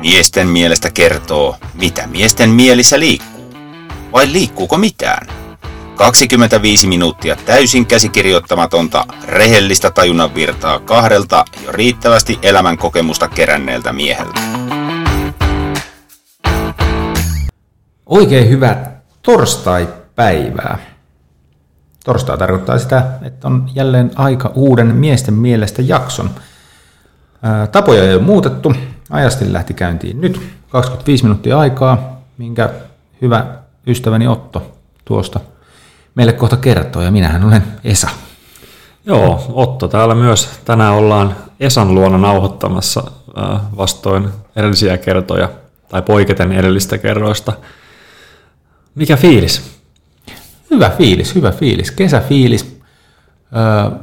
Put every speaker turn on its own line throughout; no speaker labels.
Miesten mielestä kertoo, mitä miesten mielissä liikkuu. Vai liikkuuko mitään? 25 minuuttia täysin käsikirjoittamatonta, rehellistä tajunnan virtaa kahdelta jo riittävästi elämän kokemusta keränneeltä mieheltä.
Oikein hyvää torstai-päivää. Torstai tarkoittaa sitä, että on jälleen aika uuden miesten mielestä jakson. Tapoja ei ole muutettu. Ajasti lähti käyntiin nyt. 25 minuuttia aikaa, minkä hyvä ystäväni Otto tuosta meille kohta kertoo. Ja minähän olen Esa.
Joo, Otto täällä myös. Tänään ollaan Esan luona nauhoittamassa äh, vastoin edellisiä kertoja, tai poiketen edellistä kerroista. Mikä fiilis?
Hyvä fiilis, hyvä fiilis. Kesäfiilis. Öö,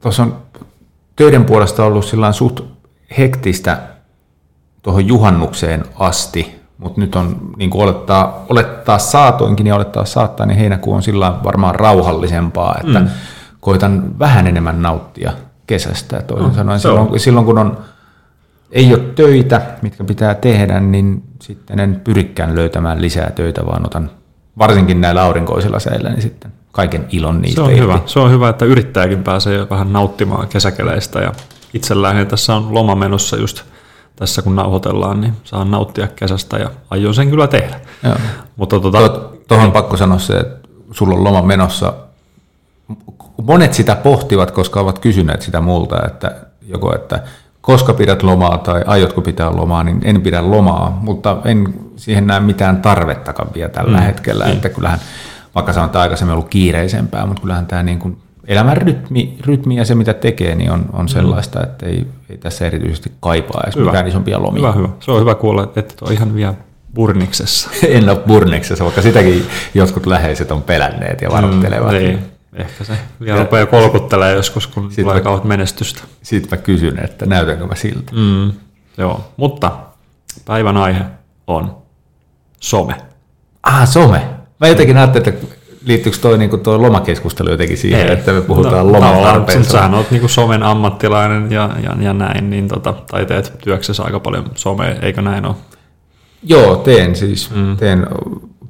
Tuossa on töiden puolesta ollut sillä suht hektistä tuohon juhannukseen asti, mutta nyt on niin kuin olettaa, olettaa saatoinkin ja olettaa saattaa, niin heinäkuu on sillä varmaan rauhallisempaa, että mm. koitan vähän enemmän nauttia kesästä. Toisin
No,
sanoen silloin, silloin, kun on, ei ole töitä, mitkä pitää tehdä, niin sitten en pyrikään löytämään lisää töitä, vaan otan varsinkin näillä aurinkoisilla säillä, niin sitten kaiken ilon niistä
Se on
irti.
hyvä. Se on hyvä, että yrittäjäkin pääsee jo vähän nauttimaan kesäkeleistä ja itselläni tässä on loma menossa just tässä kun nauhoitellaan, niin saan nauttia kesästä ja aion sen kyllä tehdä.
Joo.
Mutta tota,
Tuohon on pakko sanoa se, että sulla on loma menossa. Monet sitä pohtivat, koska ovat kysyneet sitä multa, että joko että koska pidät lomaa tai aiotko pitää lomaa, niin en pidä lomaa, mutta en siihen näe mitään tarvettakaan vielä tällä mm, hetkellä,
niin.
että kyllähän, vaikka se on aikaisemmin ollut kiireisempää, mutta kyllähän tämä niin kuin elämän rytmi, rytmi ja se mitä tekee, niin on, on sellaista, että ei, ei tässä erityisesti kaipaa edes
Hyvä.
mitään isompia lomia.
hyvä, hyvä. Se on hyvä kuulla, että et ole ihan vielä burniksessa.
en ole burneksessa, vaikka sitäkin jotkut läheiset on pelänneet ja varoittelevat.
Niin, ehkä se vielä rupeaa kolkuttelee joskus, kun
Sitten
tulee kauheat menestystä.
Sitten mä kysyn, että näytänkö mä siltä.
Mm, joo, mutta päivän aihe on some.
Ah, some. Mä jotenkin ajattelin, että liittyykö toi, niin toi lomakeskustelu jotenkin siihen,
Ei.
että me puhutaan
No,
loman
tavallaan,
tarpeesta.
Sähän oot niinku somen ammattilainen ja, ja, ja näin, niin tota, tai teet työksessä aika paljon somea, eikö näin ole?
Joo, teen siis. Mm. Teen,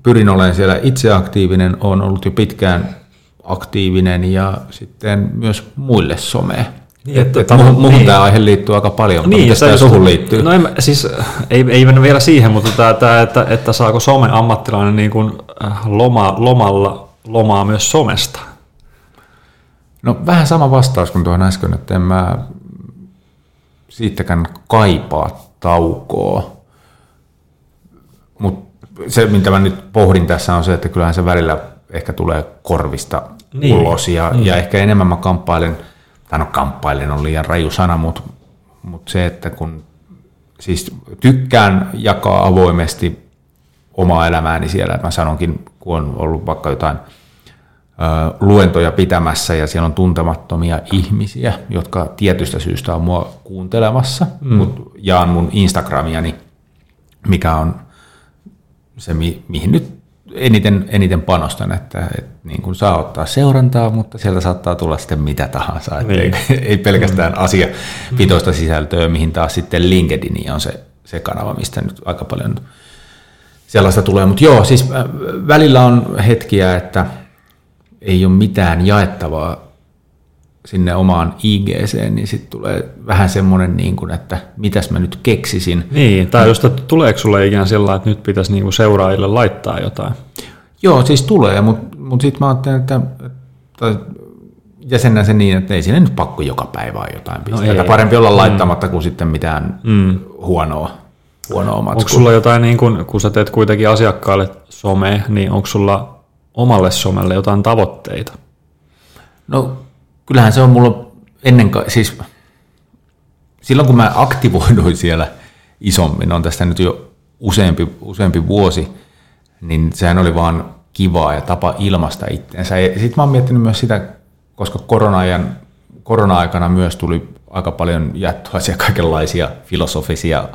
pyrin olemaan siellä itse aktiivinen, on ollut jo pitkään aktiivinen ja sitten myös muille somea.
Niin,
Et,
että
et
tavo-
muhun, muhun
niin.
tämä aihe liittyy aika paljon, mutta niin,
se
tämä suhun liittyy?
No en, siis ei, ei mennä vielä siihen, mutta tämä, tämä että, että saako some ammattilainen niin kuin äh, loma, lomalla lomaa myös somesta.
No vähän sama vastaus kuin tuohon äsken, että en mä siitäkään kaipaa taukoa. Mutta se, mitä mä nyt pohdin tässä on se, että kyllähän se välillä ehkä tulee korvista
Niin.
niin. ulos ja, mm. ja ehkä enemmän mä kamppailen, tai no kamppailen on liian raju sana, mutta mut se, että kun siis tykkään jakaa avoimesti omaa elämääni siellä, että mä sanonkin, kun on ollut vaikka jotain luentoja pitämässä ja siellä on tuntemattomia ihmisiä, jotka tietystä syystä on mua kuuntelemassa, mm. mutta jaan mun Instagramiani, mikä on se, mi- mihin nyt eniten, eniten panostan, että, että niin kuin saa ottaa seurantaa, mutta sieltä saattaa tulla sitten mitä tahansa,
Niin.
ei, ei pelkästään mm. asiapitoista sisältöä, mihin taas sitten LinkedIn on se, se kanava, mistä nyt aika paljon sellaista tulee. Mutta joo, siis äh, välillä on hetkiä, että ei ole mitään jaettavaa sinne omaan IGC, niin sitten tulee vähän semmoinen, niin kuin, että mitäs mä nyt keksisin.
Niin, tai just, että tuleeko sulle ikään sillä että nyt pitäisi niinku seuraajille laittaa jotain?
Joo, siis tulee, mutta mut sitten mä ajattelen, että, että jäsennän sen niin, että ei siinä nyt pakko joka päivä jotain pisteitä.
ei.
No Parempi olla laittamatta kuin sitten mitään mm. huonoa, huonoa
Onko
matskua.
sulla jotain, niin kun, kun sä teet kuitenkin asiakkaille some, niin onko sulla omalle somelle jotain tavoitteita?
No kyllähän se on mulla ennen kaikkea, siis silloin kun mä aktivoiduin siellä isommin, on tästä nyt jo useampi, useampi vuosi, niin sehän oli vaan kivaa ja tapa ilmaista itseensä. Ja sitten mä oon miettinyt myös sitä, koska korona-ajan, korona-aikana myös tuli aika paljon jättöisiä kaikenlaisia filosofisia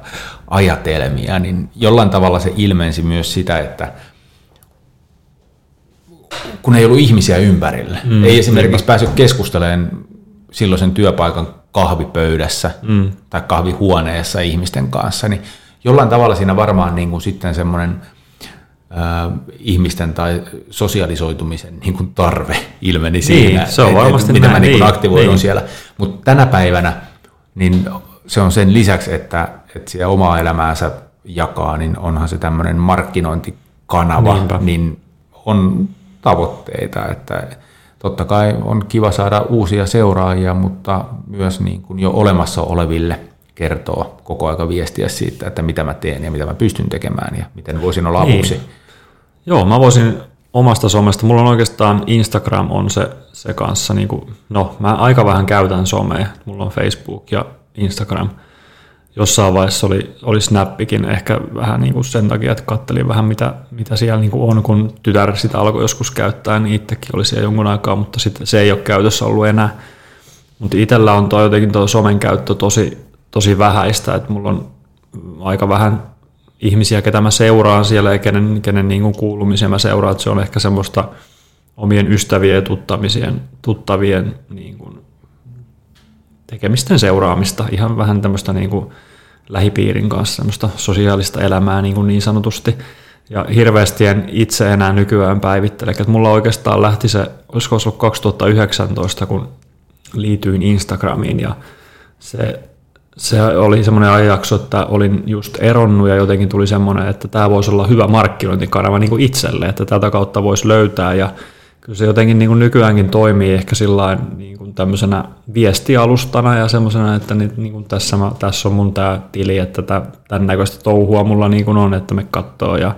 ajatelmia, niin jollain tavalla se ilmensi myös sitä, että kun ei ollut ihmisiä ympärillä. Mm, ei esimerkiksi päässyt keskustelemaan silloisen työpaikan kahvipöydässä mm. tai kahvihuoneessa ihmisten kanssa, niin jollain tavalla siinä varmaan niin kuin sitten semmoinen ihmisten tai sosialisoitumisen niin kuin tarve ilmeni niin, siinä,
se on varmasti
miten mä niin
niin,
aktivoidun
niin.
siellä. Mutta tänä päivänä niin se on sen lisäksi, että, että siellä omaa elämäänsä jakaa, niin onhan se tämmöinen markkinointikanava,
Niinpä.
niin on tavoitteita, että totta kai on kiva saada uusia seuraajia, mutta myös niin kuin jo olemassa oleville kertoo koko aika viestiä siitä, että mitä mä teen ja mitä mä pystyn tekemään ja miten voisin olla
Niin.
avuksi.
Joo, mä voisin omasta somesta, mulla on oikeastaan Instagram on se, se kanssa, niin kuin, no mä aika vähän käytän somea, mulla on Facebook ja Instagram. Jossain vaiheessa oli, oli Snappikin ehkä vähän niin kuin sen takia, että kattelin vähän mitä, mitä siellä niin kuin on, kun tytär sitä alkoi joskus käyttää, niin itsekin oli siellä jonkun aikaa, mutta sitten se ei ole käytössä ollut enää. Mutta itsellä on toi jotenkin tuo somen käyttö tosi, tosi vähäistä, että mulla on aika vähän ihmisiä, ketä mä seuraan siellä ja kenen, kenen niin kuin kuulumisia mä seuraan, että se on ehkä semmoista omien ystävien ja tuttavien, tuttavien niin kuin tekemisten seuraamista, ihan vähän tämmöistä niin kuin lähipiirin kanssa, semmoista sosiaalista elämää niin, kuin niin sanotusti. Ja hirveästi en itse enää nykyään päivittele. Että mulla oikeastaan lähti se, olisiko ollut 2019, kun liityin Instagramiin ja se, se oli semmoinen ajanjakso, että olin just eronnut ja jotenkin tuli semmoinen, että tämä voisi olla hyvä markkinointikanava niin kuin itselle, että tätä kautta voisi löytää ja kyllä se jotenkin niin kuin nykyäänkin toimii ehkä sillain niin kuin tämmöisenä viestialustana ja semmoisena, että niin, kuin tässä, mä, tässä on mun tämä tili, että tä, tämän näköistä touhua mulla niin kuin on, että me katsoo ja,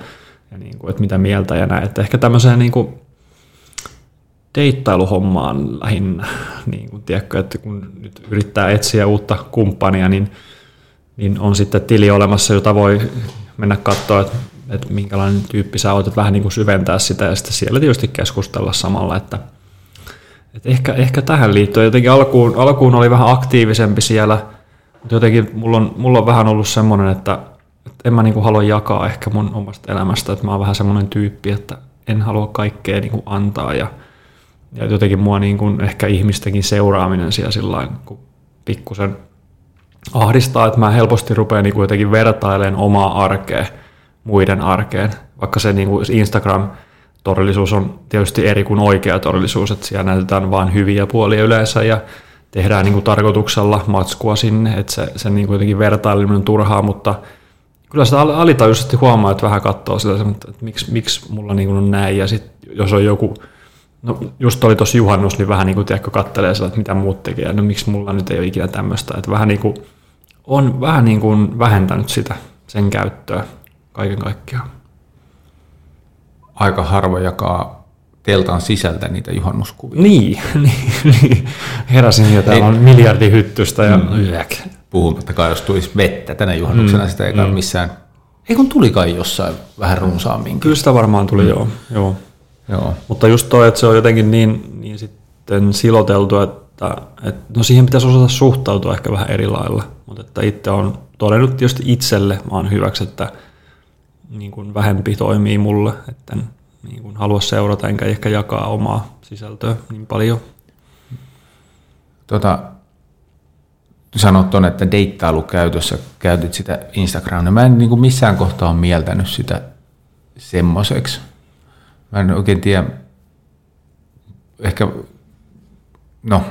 ja niin kuin, että mitä mieltä ja näin. Että ehkä tämmöiseen niin kuin deittailuhommaan lähinnä, niin kuin, tiedätkö, että kun nyt yrittää etsiä uutta kumppania, niin, niin on sitten tili olemassa, jota voi mennä katsoa, että, että minkälainen tyyppi sä oot, että vähän niin kuin syventää sitä ja sitten siellä tietysti keskustella samalla, että, että ehkä, ehkä tähän liittyen. Jotenkin alkuun, alkuun oli vähän aktiivisempi siellä, mutta jotenkin mulla on, mulla on vähän ollut semmoinen, että, että en mä niin kuin halua jakaa ehkä mun omasta elämästä, että mä oon vähän semmoinen tyyppi, että en halua kaikkea niin kuin antaa ja, ja jotenkin mua niin kuin ehkä ihmistenkin seuraaminen siellä sillä kun pikkusen ahdistaa, että mä helposti rupean niin kuin jotenkin vertailemaan omaa arkea muiden arkeen, vaikka se niin kuin Instagram-todellisuus on tietysti eri kuin oikea todellisuus, että siellä näytetään vain hyviä puolia yleensä ja tehdään niin kuin tarkoituksella matskua sinne, että se, se niin kuin jotenkin vertaileminen on turhaa, mutta kyllä sitä al- alitajuisesti huomaa, että vähän katsoo sitä, että miksi, miksi mulla niin kuin on näin. Ja sitten jos on joku No just oli tuossa juhannus, niin vähän niin kuin tiedätkö, kattelee sillä, että mitä muut tekee, no miksi mulla nyt ei ole ikinä tämmöistä, että vähän niin kuin, on vähän niin kuin vähentänyt sitä, sen käyttöä kaiken kaikkiaan.
Aika harva jakaa teltan sisältä niitä juhannuskuvia.
Niin, niin, niin. heräsin ja täällä on miljardi hyttystä ja mm. yäk.
Puhumattakaan, jos tulisi vettä tänä juhannuksena, mm. sitä ei mm. missään. Ei kun tuli kai jossain vähän runsaamminkin.
Kyllä sitä varmaan tuli, mm. joo. joo.
Joo.
Mutta just toi, että se on jotenkin niin, niin sitten siloteltu, että, että no siihen pitäisi osata suhtautua ehkä vähän eri lailla. Mutta että itse on todennut tietysti itselle vaan hyväksi, että niin kuin vähempi toimii mulle, että en niin kuin halua seurata enkä ehkä jakaa omaa sisältöä niin paljon.
Tota, sanot tuonne, että deittailukäytössä käytit sitä Instagramia. Mä en niin kuin missään kohtaa ole mieltänyt sitä semmoiseksi. Mä en oikein tiedä, ehkä, no,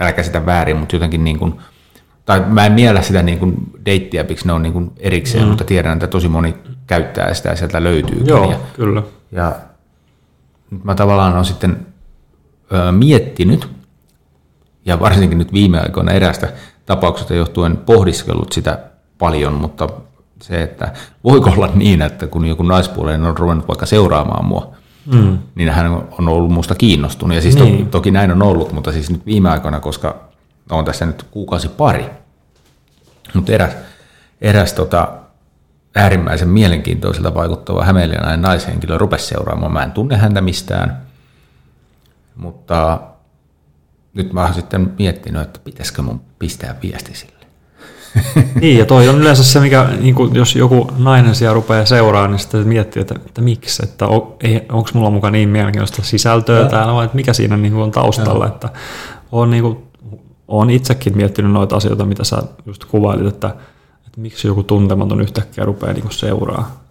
älä sitä väärin, mutta jotenkin niin kuin, tai mä en miellä sitä niin kuin deittiäpiksi, ne on niin kuin erikseen, mm. mutta tiedän, että tosi moni käyttää sitä ja sieltä löytyy.
Joo, ja, kyllä.
Ja nyt mä tavallaan olen sitten ö, miettinyt, ja varsinkin nyt viime aikoina erästä tapauksesta johtuen pohdiskellut sitä paljon, mutta se, että voiko olla niin, että kun joku naispuolinen on ruvennut vaikka seuraamaan mua, mm. niin hän on ollut musta kiinnostunut. Ja siis niin. to, toki näin on ollut, mutta siis nyt viime aikoina, koska on tässä nyt kuukausi pari, mutta eräs, eräs tota, äärimmäisen mielenkiintoiselta vaikuttava hämeenliinainen naishenkilö rupesi seuraamaan. Mä en tunne häntä mistään, mutta nyt mä oon sitten miettinyt, että pitäisikö mun pistää viesti sille.
niin, ja toi on yleensä se, mikä, niin kuin, jos joku nainen siellä rupeaa seuraamaan, niin sitten miettii, että, että miksi, että on, onko mulla mukaan niin mielenkiintoista sisältöä ja. täällä, vai että mikä siinä niin kuin on taustalla, ja. että on, niin kuin, on itsekin miettinyt noita asioita, mitä sä just kuvailit, että, että miksi joku tuntematon yhtäkkiä rupeaa niin seuraa.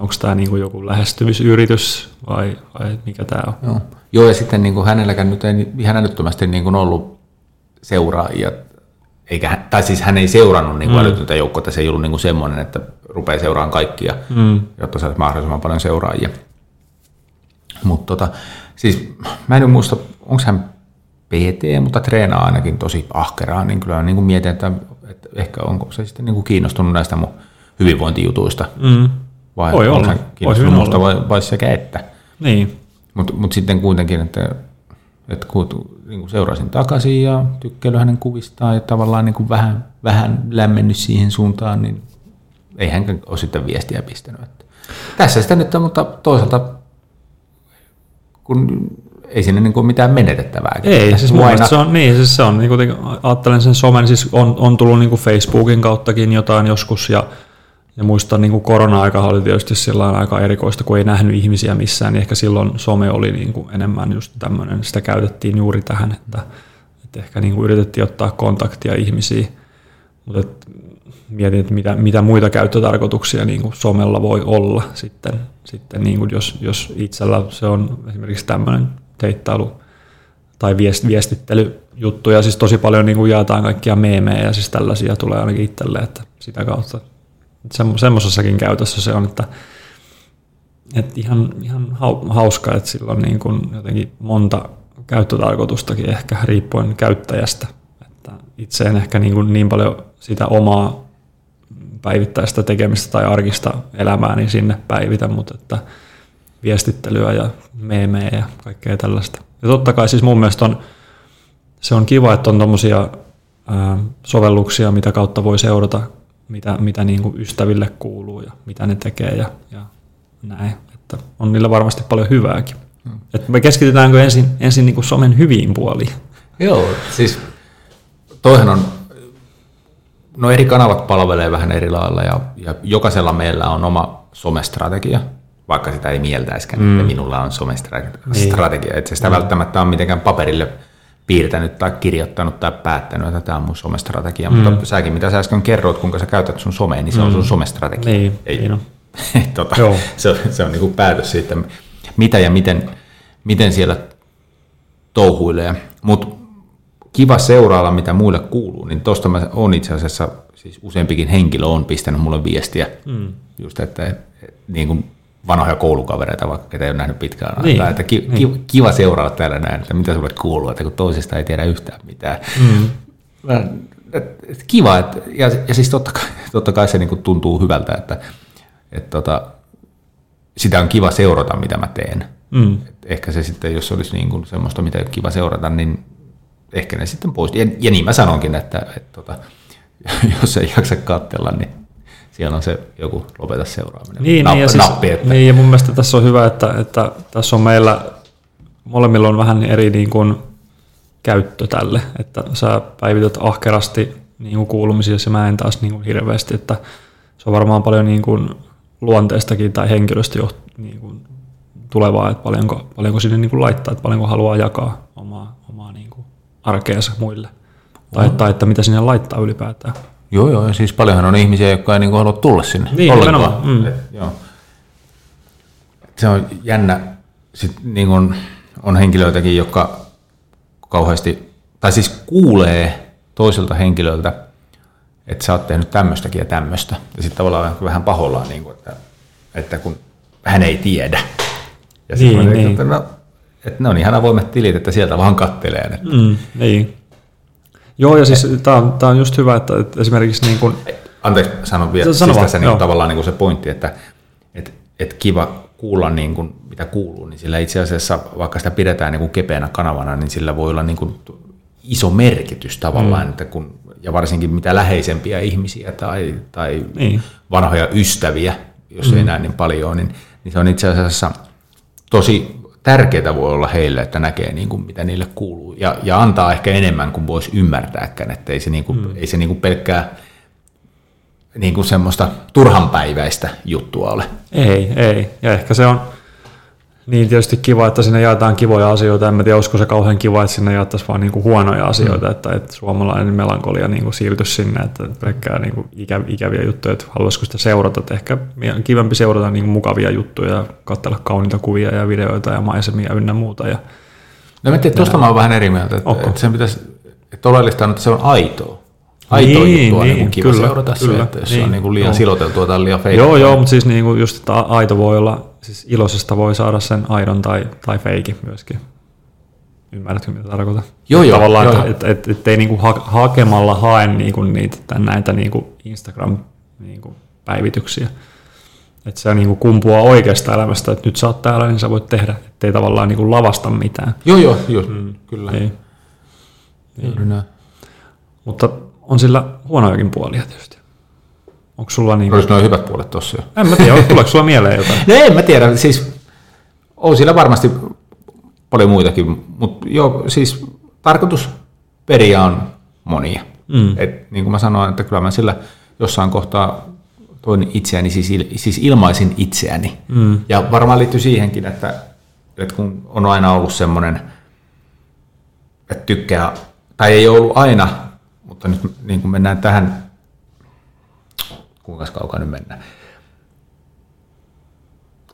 Onko tämä niin joku lähestymisyritys vai, vai mikä tämä on?
Joo. Joo, ja sitten niin kuin hänelläkään nyt ei ihan älyttömästi niin kuin ollut seuraajia, eikä, tai siis hän ei seurannut niin kuin mm. älytöntä joukkoa, että se ei ollut niin kuin semmoinen, että rupeaa seuraamaan kaikkia, mm. jotta saisi mahdollisimman paljon seuraajia. Mutta tota, siis mä en muista, onko hän PT, mutta treenaa ainakin tosi ahkeraa, niin kyllä niin kuin mietin, että, että ehkä onko se sitten niin kuin kiinnostunut näistä mun hyvinvointijutuista. Mm. Vai
Voi olla.
kiinnostunut musta vai, vai sekä että.
Niin.
Mutta mut sitten kuitenkin, että, että kun niin kuin seurasin takaisin ja tykkäily hänen kuvistaan ja tavallaan niin kuin vähän, vähän lämmennyt siihen suuntaan, niin ei hän ole sitten viestiä pistänyt. Että tässä sitä nyt, mutta toisaalta kun ei sinne niin kuin mitään menetettävää.
Ei, siis aina... se on, niin, siis se on, niin kuin, ajattelen sen somen, siis on, on tullut niin kuin Facebookin kauttakin jotain joskus, ja, ja muistan niin korona-aika oli tietysti sillä aika erikoista, kun ei nähnyt ihmisiä missään, niin ehkä silloin some oli niin kuin enemmän just tämmöinen, sitä käytettiin juuri tähän, että, että ehkä niin kuin yritettiin ottaa kontaktia ihmisiin, mutta et, mietin, että mitä, mitä muita käyttötarkoituksia niin kuin somella voi olla sitten, sitten niin kuin jos, jos itsellä se on esimerkiksi tämmöinen teittailu tai viest, viestittelyjuttuja, siis tosi paljon niin kuin jaetaan kaikkia meemejä ja siis tällaisia tulee ainakin itselle, että sitä kautta semmoisessakin käytössä se on, että, että ihan, ihan hauska, että sillä on niin kuin jotenkin monta käyttötarkoitustakin ehkä riippuen käyttäjästä. Että itse en ehkä niin, kuin niin paljon sitä omaa päivittäistä tekemistä tai arkista elämää niin sinne päivitä, mutta että viestittelyä ja meemejä ja kaikkea tällaista. Ja totta kai siis mun mielestä on, se on kiva, että on tuommoisia sovelluksia, mitä kautta voi seurata, mitä, mitä niin kuin ystäville kuuluu ja mitä ne tekee ja, ja näin. Että on niillä varmasti paljon hyvääkin. Hmm. Että me keskitytäänkö ensin, ensin niin kuin somen hyviin puoliin?
Joo, siis toihan on, no eri kanavat palvelee vähän eri lailla ja, ja jokaisella meillä on oma somestrategia – vaikka sitä ei mieltäisikään, mm. että minulla on somestrategia. Niin. Että sitä mm. välttämättä on mitenkään paperille piirtänyt tai kirjoittanut tai päättänyt, että tämä on mun somestrategia. Mm. Mutta säkin, mitä sä äsken kerroit, kuinka sä käytät sun somea, niin se mm. on sun somestrategia.
Niin, ei, niin on.
tota, se, on, se on niin kuin päätös siitä, mitä ja miten, miten siellä touhuilee. Mutta kiva seurailla, mitä muille kuuluu, niin tuosta mä on itse asiassa, siis useampikin henkilö on pistänyt mulle viestiä, mm. just että niin kuin vanhoja koulukavereita, vaikka ketä ei ole nähnyt pitkään aikaa. Niin, että ki, niin. kiva seurata täällä näin, että mitä sulle kuuluu, että kun toisesta ei tiedä yhtään mitään. Mm. Kiva, että, ja, ja siis totta kai, totta kai se niin kuin tuntuu hyvältä, että, että tota, sitä on kiva seurata, mitä mä teen. Mm. Et ehkä se sitten, jos olisi niin kuin semmoista, mitä ei ole kiva seurata, niin ehkä ne sitten pois. Ja, ja niin mä sanonkin, että, että, että tota, jos ei jaksa katsella, niin siellä on se joku lopeta seuraaminen.
Niin,
nappi,
niin, ja, siis, nappi, että... niin, ja mun mielestä tässä on hyvä, että, että tässä on meillä, molemmilla on vähän eri niin kuin, käyttö tälle, että sä päivität ahkerasti niin kuin kuulumisia, ja mä en taas niin kuin, hirveästi, että se on varmaan paljon niin kuin, luonteestakin tai henkilöstä jo niin kuin, tulevaa, että paljonko, paljonko sinne niin kuin, laittaa, että paljonko haluaa jakaa omaa, omaa niin kuin, arkeensa muille. Tai, tai että mitä sinne laittaa ylipäätään.
Joo, joo, ja siis paljonhan on ihmisiä, jotka ei niin halua tulla sinne
niin, ollenkaan. Mm. Et, joo.
Se on jännä. Sitten niin kuin on henkilöitäkin, jotka kauheasti, tai siis kuulee toiselta henkilöltä, että sä oot tehnyt tämmöistäkin ja tämmöistä. Ja sitten tavallaan vähän pahollaan, niin kuin, että, että kun hän ei tiedä. Ja niin, niin. Että, no, että ne on ihan avoimet tilit, että sieltä vaan kattelee. Että.
Mm, niin. Joo, ja siis tämä on, on just hyvä, että, että esimerkiksi niin kun...
Anteeksi, sanon vielä, sano siis tässä niin tavallaan niin kuin se pointti, että et, et kiva kuulla niin kuin, mitä kuuluu, niin sillä itse asiassa, vaikka sitä pidetään niin kuin kepeänä kanavana, niin sillä voi olla niin kuin iso merkitys tavallaan, mm. että kun, ja varsinkin mitä läheisempiä ihmisiä tai, tai niin. vanhoja ystäviä, jos mm. ei näin niin paljon, niin, niin se on itse asiassa tosi tärkeää voi olla heille, että näkee niin kuin, mitä niille kuuluu ja, ja antaa ehkä enemmän kuin voisi ymmärtääkään, että ei se, niin kuin, mm. ei se niin kuin pelkkää niin kuin semmoista turhanpäiväistä juttua ole.
Ei, ei. Ja ehkä se on Niin, tietysti kiva, että sinne jaetaan kivoja asioita. En mä tiedä, olisiko se kauhean kiva, että sinne jaettaisiin vaan niinku huonoja asioita, mm. että, että suomalainen melankolia niinku siirtyisi sinne, että pelkkää niinku ikä, ikäviä juttuja, että haluaisiko sitä seurata. Että ehkä kivempi seurata niinku mukavia juttuja ja katsella kauniita kuvia ja videoita ja maisemia ynnä muuta. Ja,
no mä tiedän, tuosta mä oon vähän eri mieltä, että, että sen pitäisi, että oleellista on, että se on aitoa aitoa niin, juttua niin, niin kiva kyllä, seurata kyllä, se, että jos niin, on niin kuin liian no. siloteltua tai liian feikkiä.
Joo, joo, mutta siis niin kuin just, että aito voi olla, siis iloisesta voi saada sen aidon tai, tai feikin myöskin. Ymmärrätkö, mitä tarkoitan?
Joo, joo.
Tavallaan, joo, että et, et, et ei niinku ha- hakemalla hae niinku niitä, näitä niinku Instagram-päivityksiä. Niinku että se niinku kumpuaa oikeasta elämästä, että nyt sä oot täällä, niin sä voit tehdä, ettei tavallaan niinku lavasta mitään.
Joo, joo, joo mm. kyllä. Ei.
Ei. Mutta on sillä huonojakin puolia tietysti. Onko sulla niin...
Olisi noin hyvät puolet tossa jo.
En mä tiedä, tuleeko sulla mieleen jotain?
no en mä tiedä, siis on sillä varmasti paljon muitakin, mutta joo, siis tarkoitusperiä on monia. Mm. Et, niin kuin mä sanoin, että kyllä mä sillä jossain kohtaa toin itseäni, siis, il, siis ilmaisin itseäni. Mm. Ja varmaan liittyy siihenkin, että, että kun on aina ollut semmoinen, että tykkää, tai ei ollut aina mutta nyt niin kuin mennään tähän, kuinka kaukaa nyt mennään.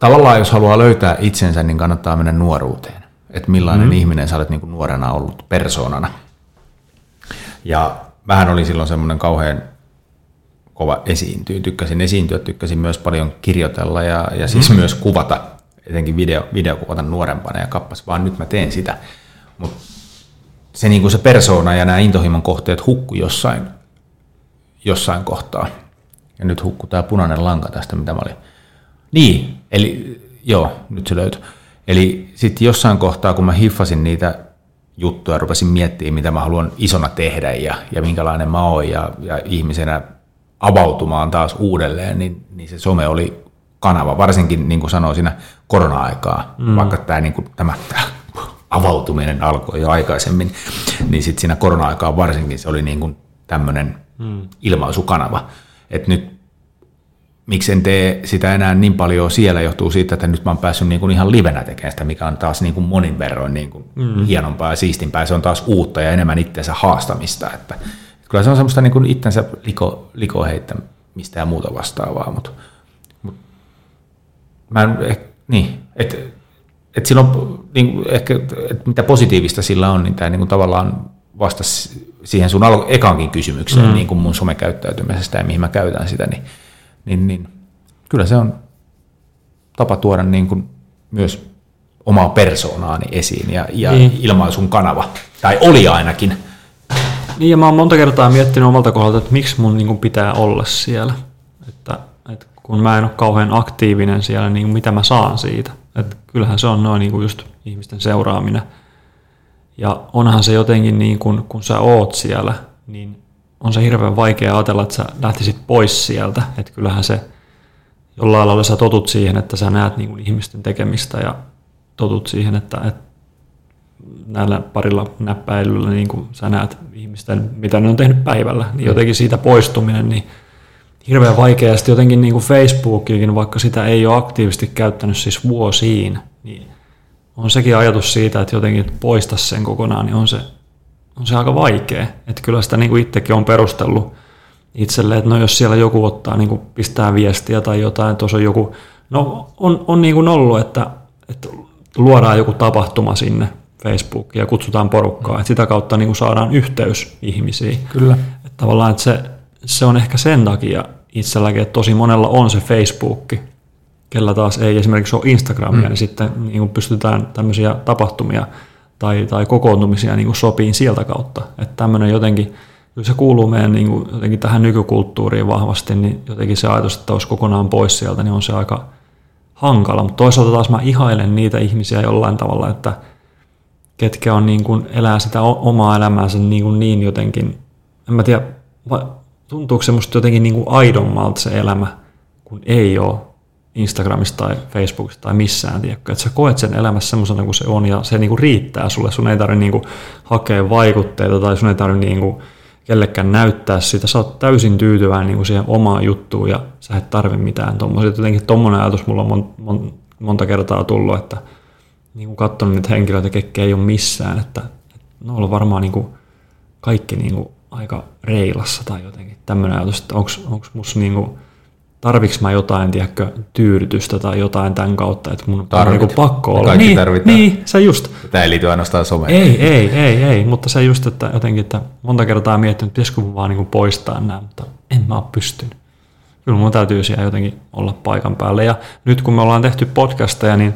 Tavallaan jos haluaa löytää itsensä, niin kannattaa mennä nuoruuteen. Että millainen mm. ihminen sä olet niin kuin nuorena ollut persoonana. Ja vähän oli silloin semmoinen kauhean kova esiintyy. Tykkäsin esiintyä, tykkäsin myös paljon kirjoitella ja, ja siis mm. myös kuvata, etenkin video, videokuvata nuorempana ja kappas, vaan nyt mä teen sitä. Mutta se, niin kuin se persoona ja nämä intohimon kohteet hukku jossain, jossain kohtaa. Ja nyt hukku tämä punainen lanka tästä, mitä mä olin. Niin, eli joo, nyt se löytyi. Eli sitten jossain kohtaa, kun mä hiffasin niitä juttuja, rupesin miettimään, mitä mä haluan isona tehdä ja, ja minkälainen mä oon ja, ja ihmisenä avautumaan taas uudelleen, niin, niin se some oli kanava, varsinkin niin kuin sanoin siinä korona-aikaa, mm. vaikka tämä, niin kuin, tämä, tämä avautuminen alkoi jo aikaisemmin, niin sitten siinä korona-aikaan varsinkin se oli niin kuin tämmöinen hmm. ilmaisukanava. Että nyt miksi en tee sitä enää niin paljon siellä johtuu siitä, että nyt mä oon päässyt niin kuin ihan livenä tekemään sitä, mikä on taas niin kuin monin verroin niin kuin mm. hienompaa ja siistimpää. Se on taas uutta ja enemmän itsensä haastamista. Että, että kyllä se on semmoista niin kuin itsensä liko, liko heittämistä ja muuta vastaavaa, mutta, mutta mä en, eh, niin, että että silloin niin ehkä, että mitä positiivista sillä on, niin tämä niin kuin tavallaan vastasi siihen sun al- ekankin kysymykseen mm. niin kuin mun somekäyttäytymisestä ja mihin mä käytän sitä, niin, niin, niin kyllä se on tapa tuoda niin kuin myös omaa persoonaani esiin ja, ja niin. ilmaisun kanava, tai oli ainakin.
Niin ja mä oon monta kertaa miettinyt omalta kohdalta, että miksi mun niin kuin pitää olla siellä, että, että kun mä en ole kauhean aktiivinen siellä, niin mitä mä saan siitä. Että kyllähän se on noin niin kuin just ihmisten seuraaminen. Ja onhan se jotenkin niin kuin, kun sä oot siellä, niin on se hirveän vaikea ajatella, että sä lähtisit pois sieltä. Että kyllähän se jollain lailla sä totut siihen, että sä näet niin kuin ihmisten tekemistä ja totut siihen, että, että näillä parilla näppäilyllä niin kuin sä näet ihmisten, mitä ne on tehnyt päivällä, niin jotenkin siitä poistuminen, niin hirveän vaikea. Sitten jotenkin niin kuin Facebookikin, vaikka sitä ei ole aktiivisesti käyttänyt siis vuosiin, niin on sekin ajatus siitä, että jotenkin poista sen kokonaan, niin on se, on se aika vaikea. Että kyllä sitä niin kuin itsekin on perustellut itselle, että no jos siellä joku ottaa, niin kuin pistää viestiä tai jotain, tuossa on joku, no on, on niin kuin ollut, että, että luodaan joku tapahtuma sinne Facebookiin ja kutsutaan porukkaa, että sitä kautta niin kuin saadaan yhteys ihmisiin.
Kyllä.
Että tavallaan, että se, se on ehkä sen takia itselläkin, että tosi monella on se Facebook, kellä taas ei esimerkiksi ole Instagramia, mm. niin sitten niin kuin pystytään tämmöisiä tapahtumia tai, tai kokoontumisia niin kuin sopiin sieltä kautta. Että tämmöinen jotenkin, kyllä se kuuluu meidän niin kuin jotenkin tähän nykykulttuuriin vahvasti, niin jotenkin se ajatus, että olisi kokonaan pois sieltä, niin on se aika hankala. Mutta toisaalta taas mä ihailen niitä ihmisiä jollain tavalla, että ketkä on niin kuin, elää sitä omaa elämäänsä niin, kuin niin jotenkin, en mä tiedä, tuntuuko se musta jotenkin niin kuin aidommalta se elämä, kun ei ole Instagramissa tai Facebookissa tai missään, tiedätkö? että sä koet sen elämässä semmoisena kuin se on ja se niin kuin riittää sulle, sun ei tarvitse niin kuin hakea vaikutteita tai sun ei tarvitse niin kuin kellekään näyttää sitä, sä oot täysin tyytyväinen niin kuin siihen omaan juttuun ja sä et tarvi mitään tuommoisia. Jotenkin tuommoinen ajatus mulla on mon, mon, monta kertaa tullut, että niin kuin katsonut niitä henkilöitä, ketkä ei ole missään, että, että ne on varmaan niin kuin kaikki niin kuin aika reilassa tai jotenkin tämmöinen ajatus, että onko musta niin kuin, tarviks mä jotain, tiedätkö, tyydytystä tai jotain tämän kautta, että mun
Tarvit.
on niin pakko olla.
Kaikki
niin,
tarvitaan.
Niin, se just.
Tämä ei liity ainoastaan someen.
Ei, ei, ei, ei, mutta se just, että jotenkin, että monta kertaa miettinyt, että pitäisikö mun vaan niin kuin poistaa nämä, mutta en mä ole pystynyt. Kyllä mun täytyy siellä jotenkin olla paikan päällä. Ja nyt kun me ollaan tehty podcasteja, niin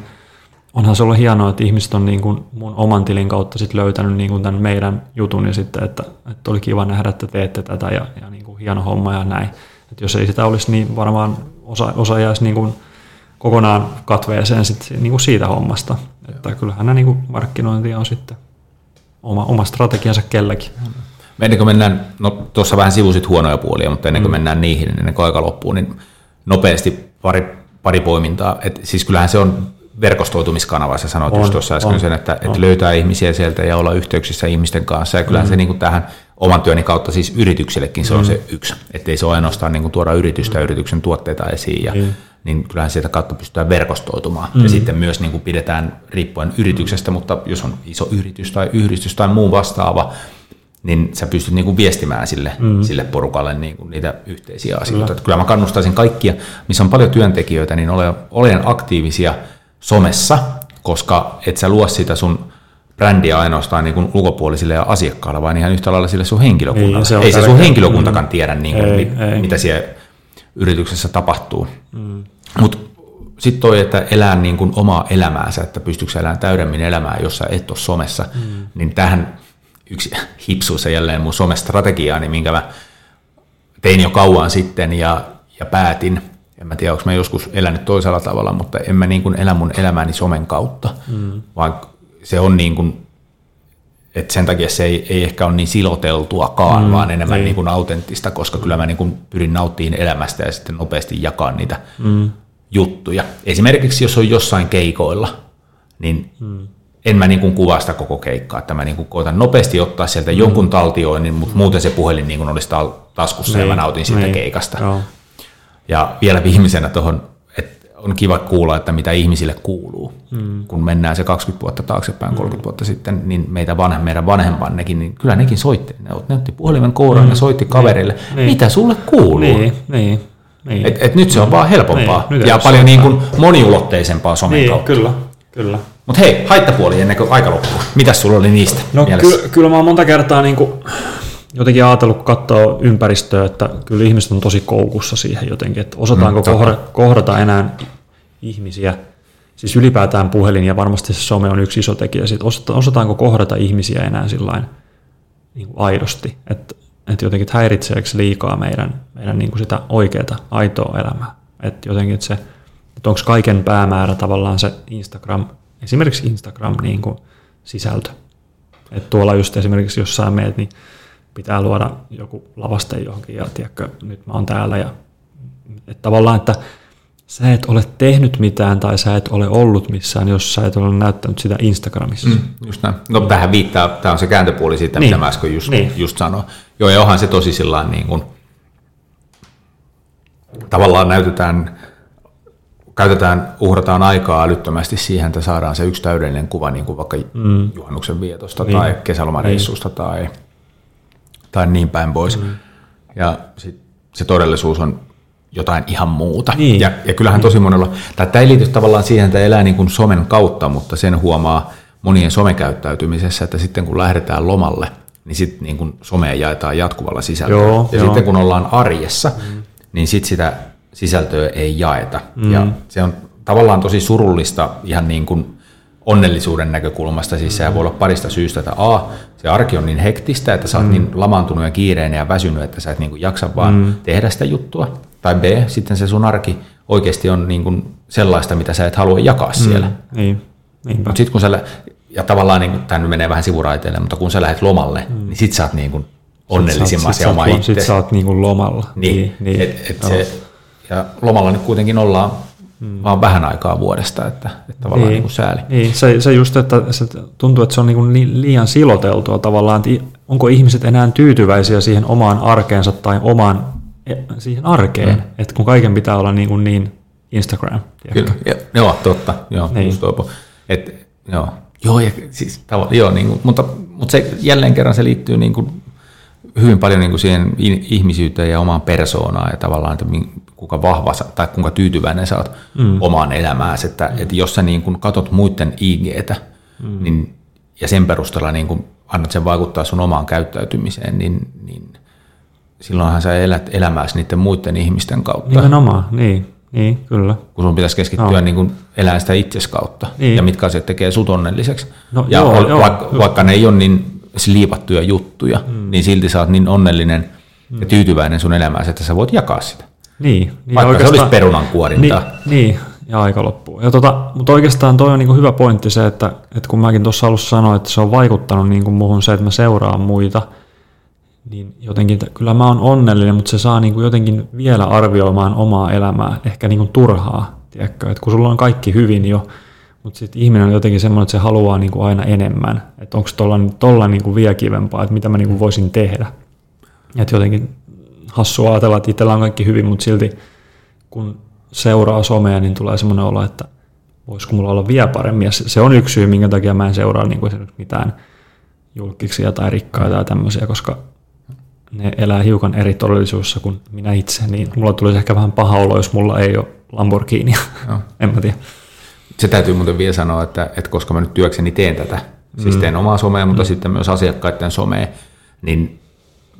onhan se ollut hienoa, että ihmiset on niin kuin mun oman tilin kautta sit löytänyt niin kuin tämän meidän jutun ja sitten, että, että oli kiva nähdä, että teette tätä ja, ja niin kuin hieno homma ja näin. Että jos ei sitä olisi, niin varmaan osa, osa jäisi niin kuin kokonaan katveeseen sit niin kuin siitä hommasta. Että kyllähän nämä niin kuin markkinointia on sitten oma, oma strategiansa kelläkin.
Ennen kuin mennään, no tuossa vähän sivusit huonoja puolia, mutta ennen kuin mm. mennään niihin, ennen kuin aika loppuu, niin nopeasti pari, pari poimintaa. Et siis kyllähän se on verkostoitumiskanava, sä sanoit on, just tuossa äsken on, sen, että, että löytää ihmisiä sieltä ja olla yhteyksissä ihmisten kanssa, ja kyllähän mm. se niin kuin tähän oman työni kautta siis yrityksillekin se mm. on se yksi, ettei se ole ainoastaan niin kuin tuoda yritystä ja yrityksen tuotteita esiin, ja, mm. niin kyllähän sieltä kautta pystytään verkostoitumaan, mm. ja sitten myös niin kuin pidetään riippuen yrityksestä, mutta jos on iso yritys tai yhdistys tai muu vastaava, niin sä pystyt niin kuin viestimään sille, mm. sille porukalle niin kuin niitä yhteisiä asioita. Kyllä. kyllä mä kannustaisin kaikkia, missä on paljon työntekijöitä, niin ole, olen aktiivisia somessa, koska et sä luo sitä sun brändiä ainoastaan niin kuin ulkopuolisille ja asiakkaille, vaan ihan yhtä lailla sille sun henkilökunnalle. Ei se, ei se sun henkilökuntakaan mm. tiedä, niin kuin, ei, mit, ei. mitä siellä yrityksessä tapahtuu. Mm. Mutta sitten toi, että elää niin kuin omaa elämäänsä, että pystyykö elämään täydemmin elämää, jos sä et ole somessa, mm. niin tähän yksi hipsuus ja jälleen mun somestrategiaani, niin minkä mä tein jo kauan sitten ja, ja päätin, en mä tiedä, onko mä joskus elänyt toisella tavalla, mutta en mä niin kuin elä mun elämääni somen kautta, mm. vaan se on niin kuin, että sen takia se ei, ei ehkä ole niin siloteltuakaan, mm, vaan enemmän niin kuin autenttista, koska kyllä mä niin kuin pyrin nauttiin elämästä ja sitten nopeasti jakaa niitä mm. juttuja. Esimerkiksi jos on jossain keikoilla, niin mm en mä niin kuin kuvaa sitä koko keikkaa, että mä niin kuin koitan nopeasti ottaa sieltä mm. jonkun taltioinnin, mutta muuten se puhelin niin kuin olisi taskussa niin, ja mä niin, nautin siitä niin, keikasta. Joo. Ja vielä viimeisenä tuohon, että on kiva kuulla, että mitä ihmisille kuuluu. Mm. Kun mennään se 20 vuotta taaksepäin, 30 mm. vuotta sitten, niin meitä vanhe, meidän vanhempannekin, niin kyllä nekin soitti. Ne, otti puhelimen kouraan mm. ja soitti kaverille, niin, mitä sulle kuuluu.
Niin, niin. Niin.
Et, et nyt se on vaan helpompaa niin, ja paljon niin kuin moniulotteisempaa somen
niin,
kautta.
Kyllä, kyllä.
Mutta hei, haittapuoli ennen kuin aika loppuu. Mitäs sulla oli niistä
No kyllä, kyllä mä oon monta kertaa niin kuin jotenkin ajatellut, kun katsoo ympäristöä, että kyllä ihmiset on tosi koukussa siihen jotenkin, että osataanko mm, kohdata, kohdata enää ihmisiä, siis ylipäätään puhelin ja varmasti se some on yksi iso tekijä, siitä osataanko kohdata ihmisiä enää sillain niin kuin aidosti, että, että jotenkin häiritseekö liikaa meidän, meidän niin kuin sitä oikeaa, aitoa elämää, että jotenkin että se, että onko kaiken päämäärä tavallaan se Instagram esimerkiksi Instagram niin kuin sisältö. Et tuolla just esimerkiksi jossain meet, niin pitää luoda joku lavaste johonkin ja tiedätkö, nyt mä oon täällä. Ja, että tavallaan, että sä et ole tehnyt mitään tai sä et ole ollut missään, jos sä et ole näyttänyt sitä Instagramissa. Mm,
just näin. No tähän viittaa, tämä on se kääntöpuoli siitä, niin. mitä mä äsken just, niin. just sanoin. Joo, ja onhan se tosi sillä niin kuin, tavallaan näytetään käytetään, uhrataan aikaa älyttömästi siihen, että saadaan se yksi täydellinen kuva, niin kuin vaikka mm. juhannuksen vietosta niin. tai kesälomareissusta niin. tai, tai niin päin pois. Mm. Ja sit se todellisuus on jotain ihan muuta. Niin. Ja, ja kyllähän tosi monella, tai tämä ei liity tavallaan siihen, että elää niin kuin somen kautta, mutta sen huomaa monien somekäyttäytymisessä, että sitten kun lähdetään lomalle, niin sitten niin kuin somea jaetaan jatkuvalla sisällöllä. Joo, ja joo. sitten kun ollaan arjessa, mm. niin sitten sitä sisältöä ei jaeta. Mm. Ja se on tavallaan tosi surullista ihan niin kuin onnellisuuden näkökulmasta. Siis sehän voi olla parista syystä, että A, se arki on niin hektistä, että sä oot mm. niin lamaantunut ja kiireinen ja väsynyt, että sä et niin kuin jaksa vaan mm. tehdä sitä juttua. Tai B, sitten se sun arki oikeasti on niin kuin sellaista, mitä sä et halua jakaa mm. siellä.
Niin.
Mutta sitten kun sä, ja tavallaan niin, tämä nyt menee vähän sivuraiteille, mutta kun sä lähdet lomalle, mm. niin sit sä oot niin kuin onnellisimmassa ja oma itse.
Sitten sä oot niin kuin lomalla.
Niin, niin, niin. Et, et se, ja lomalla nyt kuitenkin ollaan hmm. vaan vähän aikaa vuodesta, että, että tavallaan niin, niin kuin sääli.
Niin, se, se just, että se tuntuu, että se on niin kuin liian siloteltua tavallaan, että onko ihmiset enää tyytyväisiä siihen omaan arkeensa tai omaan e, siihen arkeen, hmm. että kun kaiken pitää olla niin, kuin niin Instagram.
Kyllä, ja, joo, totta, joo, niin. just Et Joo, joo, ja siis, tavalla, joo niin kuin, mutta, mutta se, jälleen kerran se liittyy niin kuin, hyvin paljon niin kuin siihen ihmisyyteen ja omaan persoonaan ja tavallaan, että kuinka vahva tai kuinka tyytyväinen sä oot mm. omaan elämääsi. Että, että jos sä niin kuin katot muiden IGtä mm. niin, ja sen perusteella niin kuin annat sen vaikuttaa sun omaan käyttäytymiseen, niin, niin silloinhan sä elät elämääsi niiden muiden ihmisten kautta.
Nimenomaan, niin. Niin, kyllä.
Kun sun pitäisi keskittyä no. niin kuin elämään sitä itses kautta. Niin. Ja mitkä asiat tekee sut onnelliseksi. No, ja joo, ol, joo, vaikka, vaikka ne ei ole niin liipattuja juttuja, mm. niin silti sä oot niin onnellinen mm. ja tyytyväinen sun elämääsi, että sä voit jakaa sitä.
Niin. niin
vaikka se olisi perunankuorintaa.
Niin, niin, ja aika loppuu. Ja tota, mutta oikeastaan toi on niin hyvä pointti se, että, että kun mäkin tuossa alussa sanoin, että se on vaikuttanut niin kuin muuhun se, että mä seuraan muita – niin jotenkin, kyllä mä oon onnellinen, mutta se saa niin kuin jotenkin vielä arvioimaan omaa elämää, ehkä niin kuin turhaa, tiedätkö? että kun sulla on kaikki hyvin jo, mutta sitten ihminen on jotenkin semmoinen, että se haluaa niin kuin aina enemmän, että onko tuolla, tolla niin kuin vielä kivempaa, että mitä mä niin kuin voisin tehdä. Että jotenkin hassua ajatella, että itsellä on kaikki hyvin, mutta silti kun seuraa somea, niin tulee semmoinen olo, että voisiko mulla olla vielä paremmin. Ja se on yksi syy, minkä takia mä en seuraa niin kuin mitään julkiksi tai rikkaita tai tämmöisiä, koska ne elää hiukan eri todellisuudessa kuin minä itse, niin mulla tulisi ehkä vähän paha olo, jos mulla ei ole Lamborghini. No. en mä tiedä.
Se täytyy muuten vielä sanoa, että, että koska mä nyt työkseni teen tätä, siis mm. teen omaa somea, mutta mm. sitten myös asiakkaiden somea, niin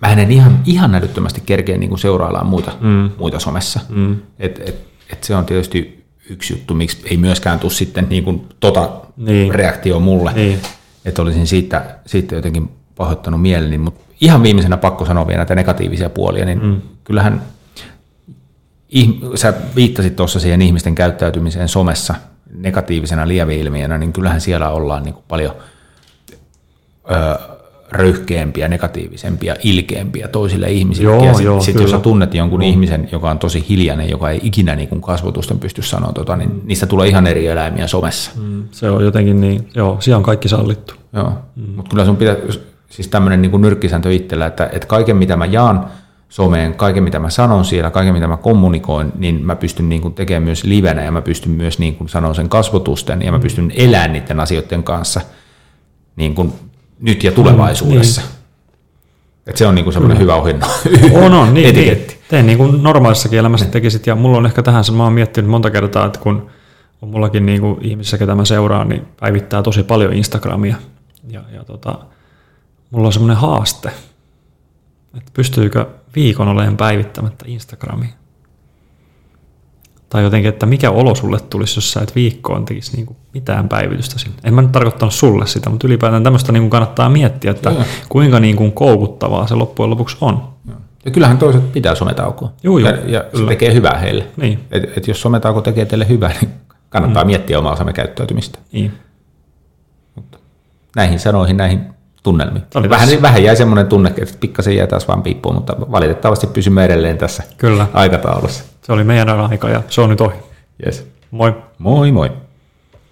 mä en ihan, ihan älyttömästi kerkeä niin seuraillaan muita, mm. muita somessa. Mm. Et, et, et se on tietysti yksi juttu, miksi ei myöskään tule sitten niin kuin tota niin. reaktio mulle, niin. että olisin siitä, siitä jotenkin pahoittanut mieleni, mutta ihan viimeisenä pakko sanoa vielä näitä negatiivisia puolia, niin mm. kyllähän sä viittasit tuossa siihen ihmisten käyttäytymiseen somessa negatiivisena lieveilmiönä, niin kyllähän siellä ollaan niin kuin paljon ö, röyhkeämpiä, negatiivisempia, ilkeämpiä toisille ihmisille. Joo, ja sitten sit jos sä tunnet jonkun joo. ihmisen, joka on tosi hiljainen, joka ei ikinä niin kuin kasvotusten pysty sanoa, tota, niin mm. niistä tulee ihan eri eläimiä somessa. Mm,
se on jotenkin niin, joo, siellä on kaikki sallittu.
Joo, mm. mutta kyllä sun pitää, siis tämmöinen niin nyrkkisääntö itsellä, että, että kaiken mitä mä jaan someen, kaiken mitä mä sanon siellä, kaiken mitä mä kommunikoin, niin mä pystyn niin kuin tekemään myös livenä ja mä pystyn myös niin kuin sanon sen kasvotusten ja mä pystyn elämään niiden asioiden kanssa niin kuin nyt ja tulevaisuudessa. Mm, niin. Että se on niinku semmoinen hyvä ohjelma.
On, on, niin, niin. Tein niin kuin normaalissakin elämässä niin. tekisit, ja mulla on ehkä tähän, mä oon miettinyt monta kertaa, että kun on mullakin niin kuin ihmisissä, ketä mä seuraan, niin päivittää tosi paljon Instagramia, ja, ja tota, mulla on semmoinen haaste, että pystyykö viikon olemaan päivittämättä Instagramiin. Tai jotenkin, että mikä olo sulle tulisi, jos sä et viikkoon tekisi niin kuin mitään päivitystä sinne. En mä nyt tarkoittanut sulle sitä, mutta ylipäätään tämmöistä niin kuin kannattaa miettiä, että ja. kuinka niin kuin koukuttavaa se loppujen lopuksi on.
Ja kyllähän toiset pitää sometaukoa. Juu, juu. Ja, ja se tekee hyvää heille. Niin. Et, et jos sometauko tekee teille hyvää, niin kannattaa mm. miettiä omaa somekäyttäytymistä. Niin. Mutta näihin sanoihin, näihin tunnelmiin. Oli vähän, vähän jäi semmoinen tunne, että pikkasen jäi taas vaan piippuun, mutta valitettavasti pysymme edelleen tässä Kyllä. aikataulussa.
Se oli meidän aika ja se on nyt ohi.
Yes.
Moi.
Moi moi.